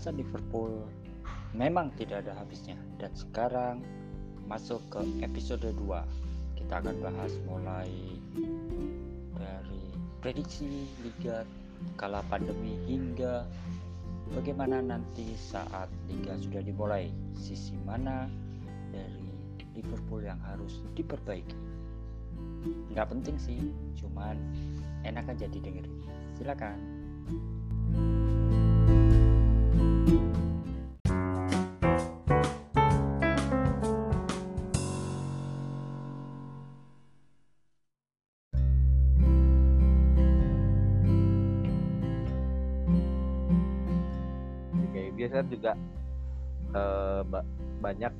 pembahasan Liverpool. Memang tidak ada habisnya. Dan sekarang masuk ke episode 2 kita akan bahas mulai dari prediksi liga kala pandemi hingga bagaimana nanti saat liga sudah dimulai. Sisi mana dari Liverpool yang harus diperbaiki. Nggak penting sih cuman enak aja didengerin. Silakan biasa juga eh, ba- banyak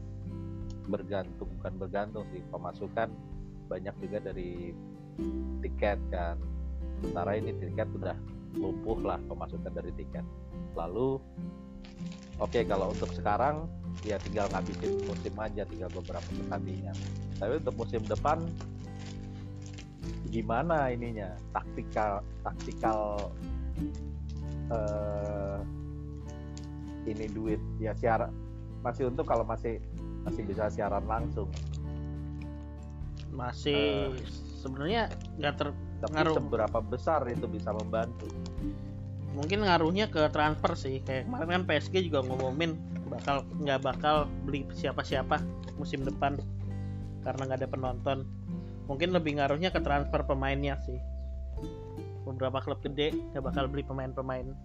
bergantung bukan bergantung sih pemasukan banyak juga dari tiket kan. Sementara ini tiket udah lumpuh lah pemasukan dari tiket. Lalu oke kalau untuk sekarang ya tinggal ngabisin musim aja tinggal beberapa pertandingan. Tapi untuk musim depan gimana ininya? Taktikal taktikal eh, ini duit. Ya siaran masih untuk kalau masih masih bisa siaran langsung. Masih sebenarnya nggak ter tapi Ngaruh. seberapa besar itu bisa membantu? Mungkin ngaruhnya ke transfer sih. Kayak kemarin kan PSG juga ngomongin bakal nggak bakal beli siapa-siapa musim depan karena nggak ada penonton. Mungkin lebih ngaruhnya ke transfer pemainnya sih. Beberapa klub gede nggak bakal beli pemain-pemain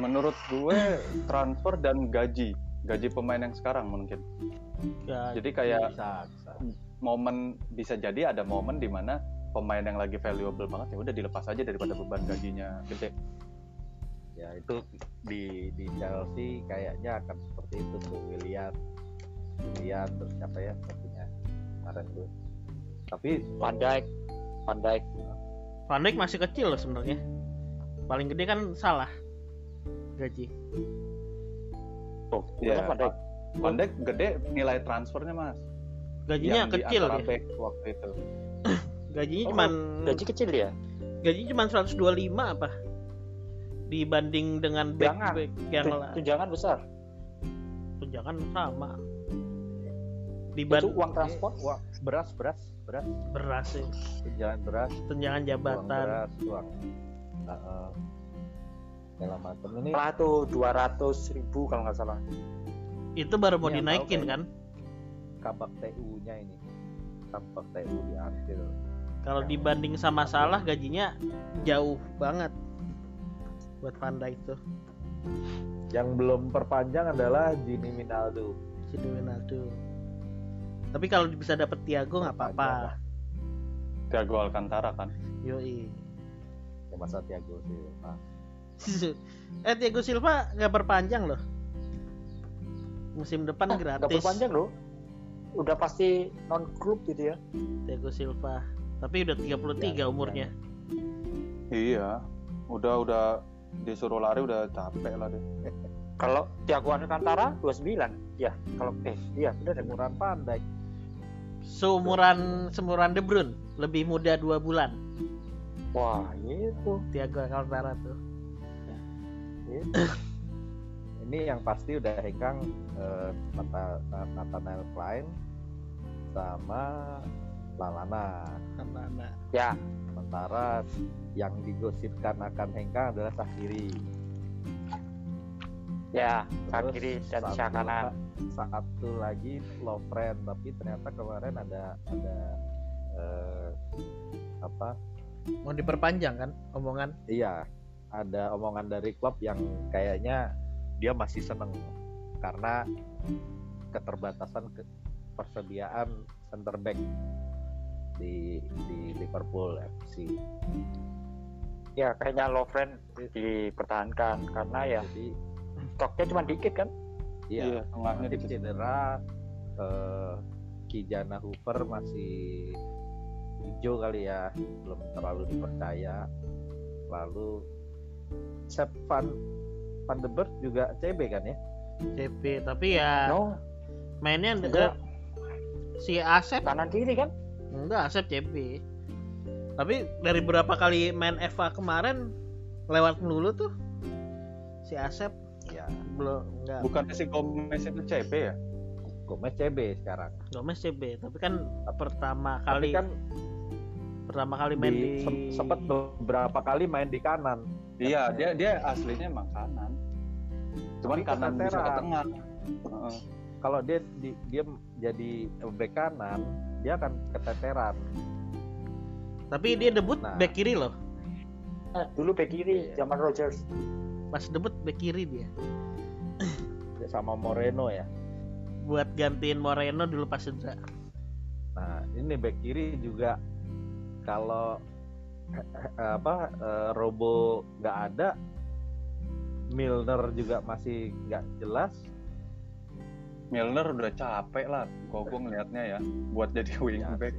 Menurut gue transfer dan gaji, gaji pemain yang sekarang mungkin. Nggak- Jadi kayak bisa bisa. momen bisa jadi ada momen di mana pemain yang lagi valuable banget ya udah dilepas aja daripada beban gajinya gede. ya itu di di Chelsea kayaknya akan seperti itu tuh William. William terus siapa ya satunya kemarin tuh. Tapi Van Dijk. Van Dijk. Van Dijk masih kecil loh sebenarnya. Paling gede kan salah gaji. Oh Iya, bukannya Van Dijk Van Dijk gede nilai transfernya mas. gajinya Yang kecil ya? waktu itu. gajinya Oh, cuman gaji kecil ya? Gajinya cuma 125 apa? Dibanding dengan back Jangan. back yang tunjangan besar. Tunjangan sama. Itu dibanding uang transport? Wah beras beras beras. Beras sih. Tunjangan beras. Tunjangan uang jabatan. beras uang uh, uh, segala macam. Ini lah tuh 200 ribu kalau nggak salah. Itu baru mau Iya, dinaikin tahu kan? Kabak TU nya ini. Kabak TU diambil. Kalau Yang- dibanding sama salah gajinya jauh banget buat Van Dijk tuh yang belum perpanjang adalah Gini Minaldo. Si Ronaldo tapi kalau bisa dapet Thiago nggak apa-apa. lah. Thiago Alcantara kan. yoi. Ya masa Thiago Silva eh Thiago Silva nggak perpanjang loh. Musim depan nggak gratis. berpanjang loh. Udah pasti non klub gitu ya. Thiago Silva. Tapi udah 33 Ya, umurnya. Iya. Udah udah disuruh lari udah capek lah deh. kalau Thiago Alcantara 29 ya kalau eh iya ya umuran pandai. Seumuran seumuran De Bruyne lebih muda dua bulan. Wah itu Thiago Alcantara tuh ini yang pasti udah hengkang eh, Nata- Nathaniel Klein sama Lalana. Anak-anak ya. Sementara yang digosipkan akan hengkang adalah Sakiri ya kaki dan kanan. la- satu lagi Lovren tapi ternyata kemarin ada ada eh, apa? Mau diperpanjang kan omongan? Iya ada omongan dari klub yang kayaknya dia masih seneng karena keterbatasan ke- persediaan center back di di Liverpool FC. ya kayaknya Lovren dipertahankan karena ya Jadi stoknya cuma dikit kan iya, tengahnya Matip dikit. cedera eh, Kijana Hooper masih hijau kali ya, belum terlalu dipercaya. Lalu Sepp van Van de Beek juga CB kan ya? CP tapi ya no mainnya enggak si Asep kanan kiri kan enggak Asep CP tapi dari berapa kali main FA kemarin lewat melulu tuh si Asep belum nggak Bukannya si Gomez itu CB ya? Gomez CB sekarang. Gomez CB tapi kan pertama Tapi kali kan pertama kali main di, di, sem- sempet beberapa kali main di kanan. Iya, dia dia aslinya emang kanan. Cuman Tapi kanan bisa ke tengah. Heeh. Kalau dia di, dia jadi back kanan, dia akan keteteran. tapi dia debut Nah. back kiri loh Nah, dulu back kiri Iya. zaman Rogers. pas debut back kiri dia sama Moreno ya. buat gantiin Moreno dulu pas cedera Nah, ini back kiri juga kalau eh, apa eh, Robo nggak ada, Milner juga masih nggak jelas. Milner udah capek lah. Kok gue ngelihatnya ya buat jadi Ya wingback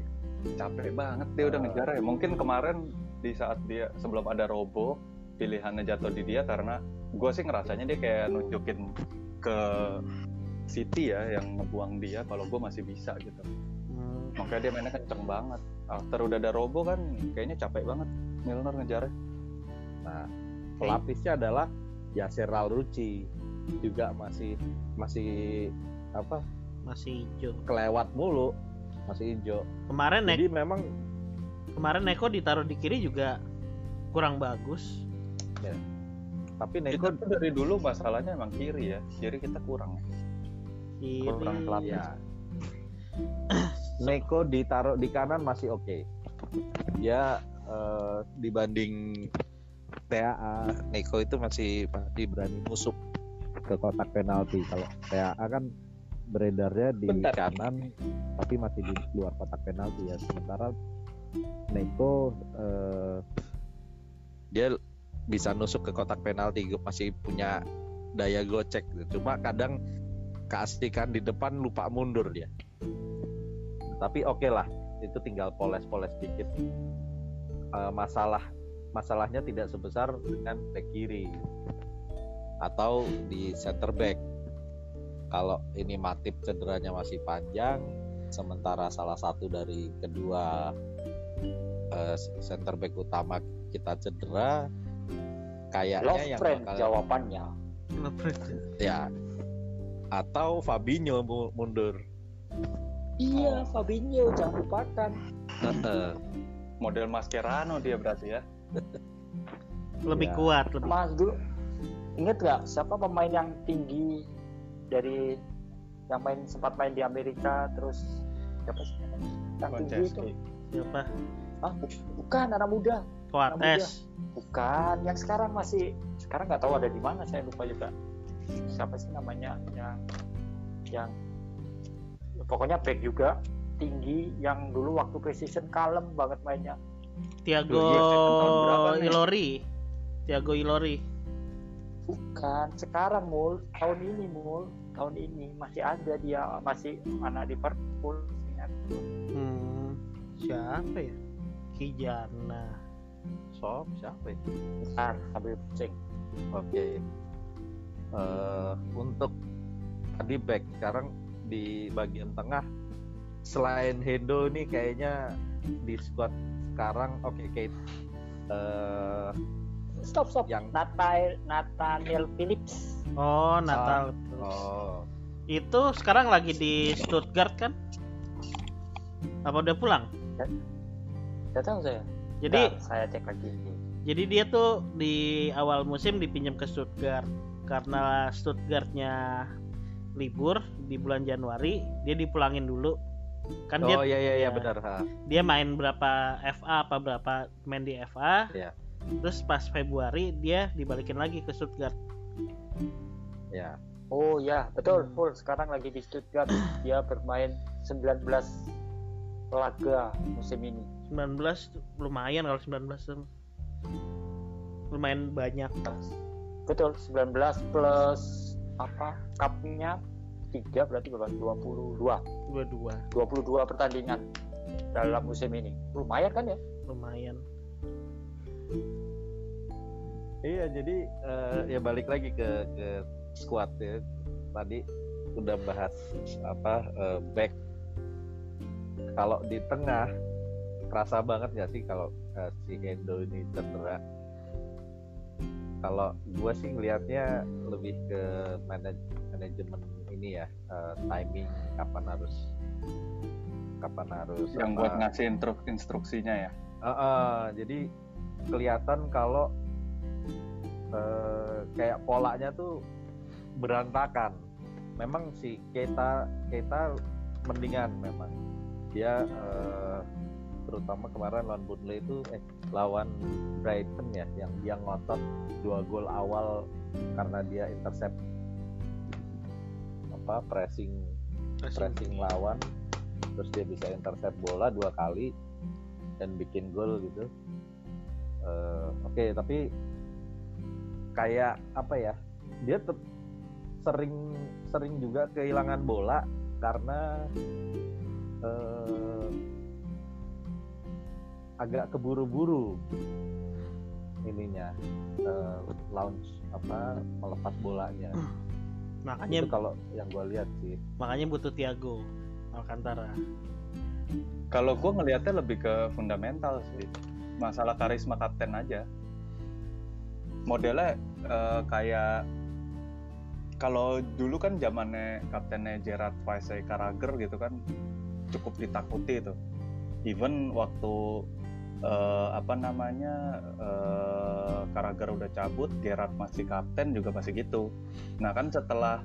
capek banget dia udah Oh. ngejar ya. Mungkin kemarin di saat dia sebelum ada Robo pilihannya jatuh di dia karena gue sih ngerasanya dia kayak nunjukin ke City ya yang ngebuang dia kalau gue masih bisa gitu. Makanya dia mainnya kenceng banget. After udah ada Robo kan kayaknya capek banget Milner ngejarnya. Nah, pelapisnya adalah Yasser Al-Rucci juga masih masih apa masih hijau kelewat mulu masih hijau kemarin jadi memang kemarin Neko ditaruh di kiri juga kurang bagus tapi Kita Neko tuh dari dulu masalahnya emang kiri ya. Kiri kita kurang. kiri Kurang pelapis. ya Neko ditaruh di kanan masih oke. Dia eh, dibanding TAA Neko itu masih masih berani musuk ke kotak penalti. Kalau TAA kan beredarnya di Bentar. kanan tapi masih di luar kotak penalti ya. Sementara Neko eh, dia bisa nusuk ke kotak penalti masih punya daya gocek. Cuma kadang keaslikan di depan lupa mundur dia tapi oke lah itu tinggal poles-poles dikit. Eh, masalah masalahnya tidak sebesar dengan back kiri atau di center back. Kalau ini Matip cederanya masih panjang sementara salah satu dari kedua eh, center back utama kita cedera kayaknya Love yang friend bakal jawabannya. ya atau Fabinho mu- mundur Iya, Fabinho jangan lupakan. Model Mascherano dia berarti ya. lebih Ya. kuat lebih Mas dulu inget nggak siapa pemain yang tinggi dari yang main sempat main di Amerika terus siapa sih? Yang tinggi itu. Siapa? Ah bu- bukan anak muda. Coates bukan yang sekarang masih sekarang nggak tahu ada di mana saya lupa juga. Siapa sih namanya yang yang ya pokoknya back juga tinggi yang dulu waktu precision kalem banget mainnya. Tiago Dulu dia tahun berapa nih? Ilori. Tiago Ilori. Bukan sekarang mul. Tahun ini mul. Tahun ini masih ada dia masih anak Liverpool ingat. Hmm, siapa ya? Kijana. Sob siapa itu Bentar, sambil pusing Oke. Eh, untuk tadi back sekarang di bagian tengah. Selain Hendo ini kayaknya di squad sekarang oke Kate. Eh stop stop. Yang- Nathaniel Nathaniel Phillips. Oh Natal oh. Itu sekarang lagi di Stuttgart kan? Apa udah pulang? Gak tahu saya? Jadi Bentar, saya cek lagi. Jadi dia tuh di awal musim dipinjam ke Stuttgart karena Stuttgartnya libur di bulan Januari, dia dipulangin dulu. Kan oh dia iya iya iya ya. benar ha. dia main berapa FA apa berapa main di FA. Iya. Terus pas Februari dia dibalikin lagi ke Stuttgart. ya oh ya betul Hmm. full sekarang lagi di Stuttgart dia bermain 19 laga musim ini 19 tuh lumayan kalau 19 tuh. Lumayan banyak. betul 19 plus apa? Cupnya tiga berarti berapa? 22 Dua-dua. 22 pertandingan dalam musim ini. Lumayan kan ya? Lumayan. iya jadi eh, ya balik lagi ke ke squad ya. Tadi udah bahas apa eh, back. Kalau di tengah kerasa banget gak sih kalau eh, si Hendo ini cedera kalau gue sih ngelihatnya lebih ke manaj- manajemen ini ya eh, timing kapan harus kapan harus yang apa. buat ngasih instruk- instruksinya ya Eh, eh, jadi kelihatan kalau eh, kayak polanya tuh berantakan memang sih kita kita mendingan memang dia eh, terutama kemarin lawan Burnley itu eh lawan Brighton ya yang dia ngotot dua gol awal karena dia intercept apa pressing pressing. lawan terus dia bisa intercept bola dua kali dan bikin gol gitu. Eh, oke tapi kayak apa ya dia sering sering juga kehilangan bola karena eh, agak keburu-buru ininya eh, launch apa melepas bolanya. Makanya itu kalau yang gue lihat sih. Makanya butuh Thiago Alcantara. Kalau gue ngelihatnya lebih ke fundamental sih. Masalah karisma kapten aja. Modelnya eh, kayak kalau dulu kan zamannya kaptennya Gerard Weisse Carragher gitu kan cukup ditakuti itu even waktu eh, apa namanya eh, Carragher udah cabut Gerard masih kapten juga masih gitu. Nah kan setelah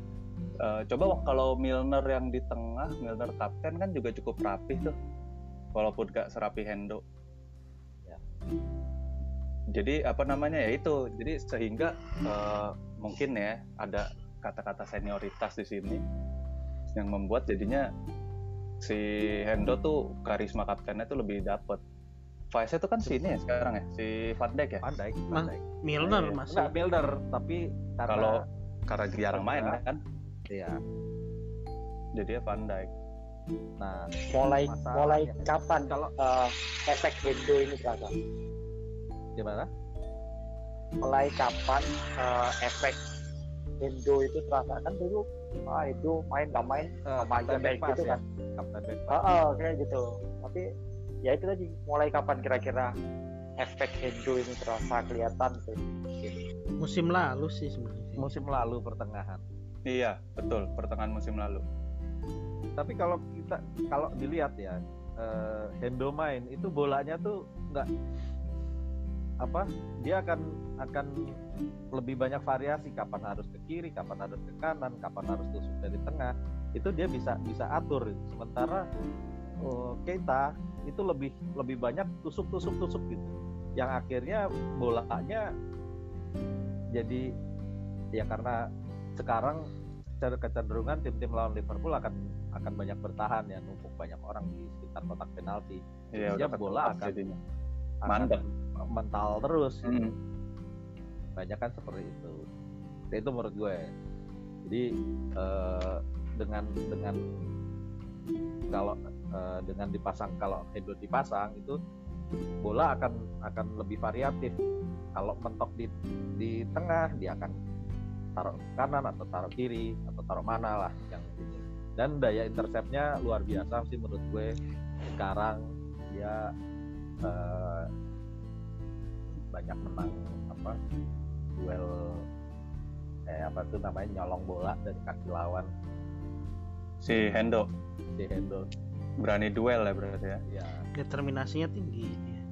eh, coba kalau Milner yang di tengah Milner kapten kan juga cukup rapih tuh walaupun gak serapi Hendo Ya. jadi apa namanya ya itu. Jadi sehingga eh, mungkin ya ada kata-kata senioritas di sini yang membuat jadinya si Hendo tuh karisma kaptennya tuh lebih dapet Vice itu kan sini ya sekarang ya si Van Dijk ya Van Dijk, Mas- Van Dijk. Milner Iya. masih Enggak, Milner tapi karena kalau karena jarang main kan iya. jadi ya Van Dijk Nah, mulai mulai kapan kalau eh, efek Hendo ini terasa gimana? mulai kapan eh, efek Hendo itu terasa kan dulu ah itu main gak main Eh, sama aja kayak gitu ya. kan Kapten. Ah, ah, kayak gitu tapi ya itu tadi mulai kapan kira-kira efek Hendo ini terasa kelihatan tuh musim lalu sih sebenarnya sih. Musim lalu pertengahan. iya betul pertengahan musim lalu Tapi kalau kita kalau dilihat ya eh, Hendo main itu bolanya tuh nggak apa dia akan akan lebih banyak variasi kapan harus ke kiri, kapan harus ke kanan, kapan harus tusuk dari tengah. Itu dia bisa bisa atur. Sementara oh, Keita itu lebih lebih banyak tusuk-tusuk-tusuk gitu. Yang akhirnya bolanya jadi ya karena sekarang secara kecenderungan tim-tim lawan Liverpool akan akan banyak bertahan ya numpuk banyak orang di sekitar kotak penalti. Jadinya udah bola akan- jadinya. akan mental terus. Mm. banyak kan seperti itu. Ya, itu menurut gue. Jadi eh, dengan dengan kalau eh, dengan dipasang kalau Hendo dipasang itu bola akan akan lebih variatif. Kalau mentok di di tengah dia akan taruh kanan atau taruh kiri atau taruh mana lah yang ini dan daya interceptnya luar biasa sih menurut gue. Sekarang dia eh, banyak menang apa duel eh apa tuh namanya nyolong bola dari kaki lawan. Si Hendo. Si Hendo berani duel ya berarti ya? Ya determinasinya tinggi dia.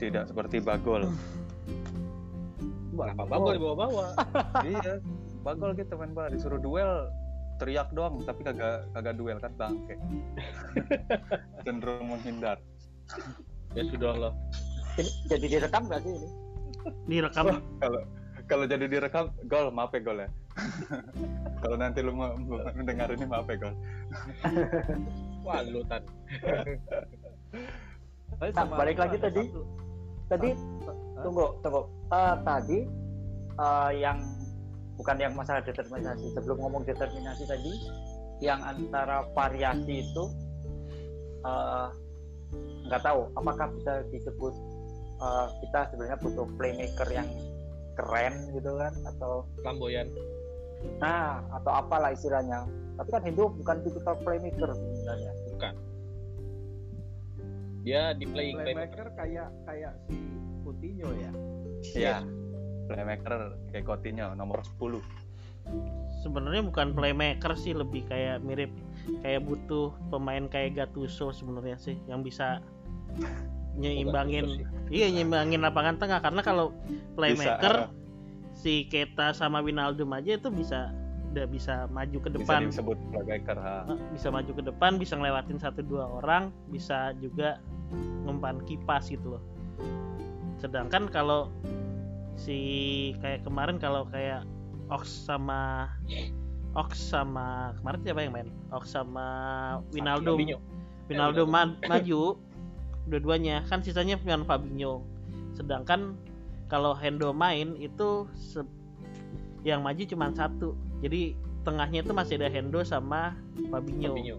tidak seperti Bagol. Kenapa bagol. Di bawah-bawah? iya Bagol gitu main bola disuruh duel teriak doang tapi kagak kagak duel kan bangke. Cenderung menghindar. Ya sudah lah. ini jadi direkam nggak sih ini? Direkam. Kalau kalau jadi direkam gol maaf ya gol ya. Kalau nanti lu mau mau mendengar ini maaf ya gol Wah lu tan. Tapi Nah, balik lagi ada tadi. satu- tadi Hah? tunggu tunggu Eh, tadi eh, yang bukan yang masalah determinasi sebelum ngomong determinasi tadi yang antara variasi itu eh, nggak tahu apakah bisa disebut eh, kita sebenarnya butuh playmaker yang keren gitu kan atau Flamboyan. nah atau apalah istilahnya tapi kan Hindu bukan tipikal playmaker sebenarnya. Bukan. Dia di playing playmaker kayak kayak si Coutinho ya? Iya. Playmaker kayak Coutinho nomor 10 sebenarnya bukan playmaker sih lebih kayak mirip kayak butuh pemain kayak Gattuso sebenarnya sih yang bisa nyeimbangin iya nyimbangin lapangan tengah. Karena kalau playmaker Bisa, si Keta sama Winaldum aja itu bisa udah bisa maju ke bisa depan. disebut playmaker ha. Bisa maju ke depan bisa ngelewatin satu dua orang bisa juga ngumpan kipas gitu loh. Sedangkan kalau si kayak kemarin kalau kayak Ox sama Ox sama kemarin siapa yang main? Ox sama Fabinho. Winaldo ma- maju dua-duanya. Kan sisanya Pian Fabinho. Sedangkan kalau Hendo main itu yang maju cuma satu jadi tengahnya itu masih ada Hendo sama Fabinho, Fabinho.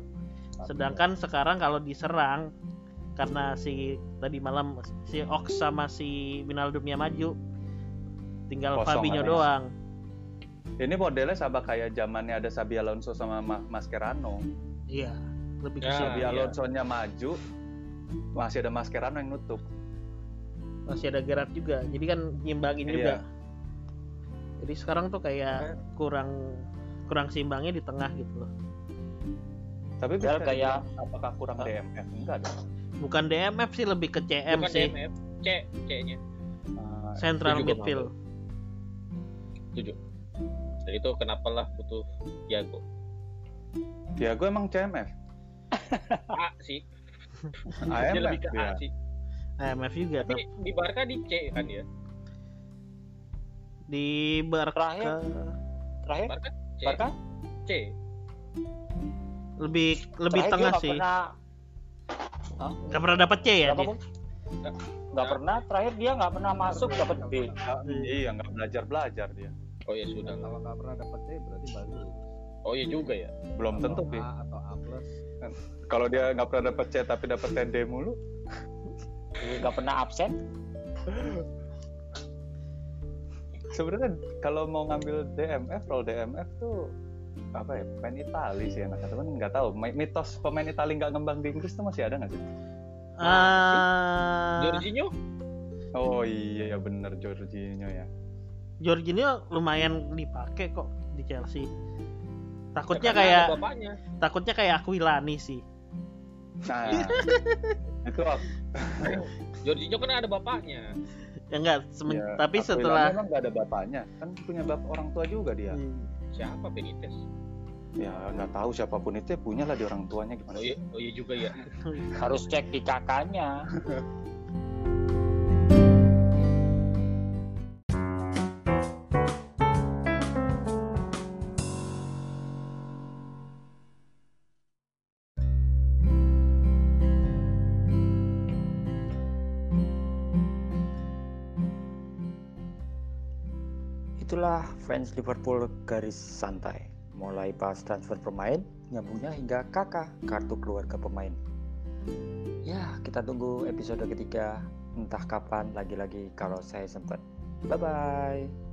sedangkan sekarang kalau diserang karena si tadi malam si Ox sama si Winaldumnya maju tinggal Kosong Fabinho habis. doang ini modelnya sama kayak zamannya ada Sabi Alonso sama Ma- Mascherano iya lebih ke Ya. Sabi iya. Alonso nya maju masih ada Mascherano yang nutup masih ada Gerard juga jadi kan nyimbangin Iya. juga jadi sekarang tuh kayak kurang kurang seimbangnya di tengah gitu loh tapi bisa kayak- apakah kurang DMF enggak dong bukan DMF sih lebih ke CM Bukan sih DMF, C. Ah, central Setuju, midfield Setuju. Dan itu kenapa lah butuh Thiago. Thiago emang CMF A sih. Dia AMF lebih ke A dia. sih. AMF juga Tapi di Barca di C kan ya. Di Barca. Terakhir. terakhir Barca? C. Barca? C. lebih lebih terakhir tengah sih. pernah nggak pernah dapet C ya dia nggak. Pernah. Terakhir dia nggak pernah masuk dapat B. Iya nggak belajar belajar dia. Oh ya sudah. kalau nggak pernah dapet C berarti bagus Oh ya juga ya. belum tentu A atau A plus. Kalau dia nggak pernah dapet C tapi dapet TD mulu. Nggak pernah absen sebenarnya kalau mau ngambil DMF role DMF tuh apa ya pemain Itali sih enaknya. Teman nggak tahu Mi- mitos pemain Itali nggak ngembang di Inggris tuh masih ada nggak sih? Ah, Jorginho? Oh iya bener Jorginho ya. Jorginho lumayan dipakai kok di Chelsea. Takutnya karena kayak bapaknya. takutnya kayak Aquilani sih. Nah itu aku Jorginho kan ada bapaknya. Ya enggak semen- ya, tapi Aquilani setelah emang nggak ada bapaknya kan punya bapak orang tua juga dia Hmm. Siapa Benitez? ya nggak tahu siapa pun itu ya punya lah di orang tuanya gimana Oh iya, oh iya juga ya. harus cek di kakaknya Itulah fans Liverpool garis santai. Mulai bahas transfer pemain, nyambungnya hingga kakak kartu keluarga pemain. Ya, kita tunggu episode ketiga entah kapan lagi-lagi kalau saya sempat. Bye bye.